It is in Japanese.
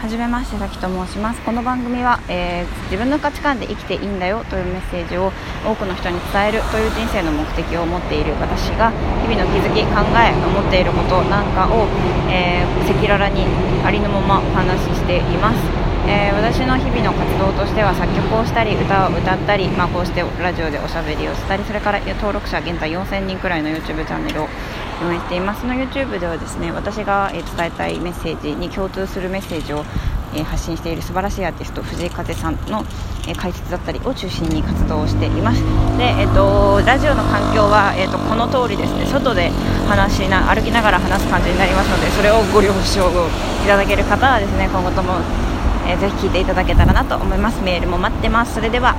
はじめましてさきと申します。この番組は、えー、自分の価値観で生きていいんだよというメッセージを多くの人に伝えるという人生の目的を持っている私が日々の気づき考え思っていることなんかをえ赤裸々にありのままお話ししています、えー、私の日々の活動としては作曲をしたり歌を歌ったり、まあ、こうしてラジオでおしゃべりをしたりそれから登録者現在4000人くらいの YouTube チャンネルを運営しています。その YouTube ではですね私が伝えたいメッセージに共通するメッセージを発信している素晴らしいアーティスト藤井風さんの解説だったりを中心に活動をしています。で、えっと、ラジオの環境は、えっと、この通りですね。外で話しな歩きながら話す感じになりますのでそれをご了承いただける方はですね今後とも、えー、ぜひ聞いていただけたらなと思います。メールも待ってます。それでは。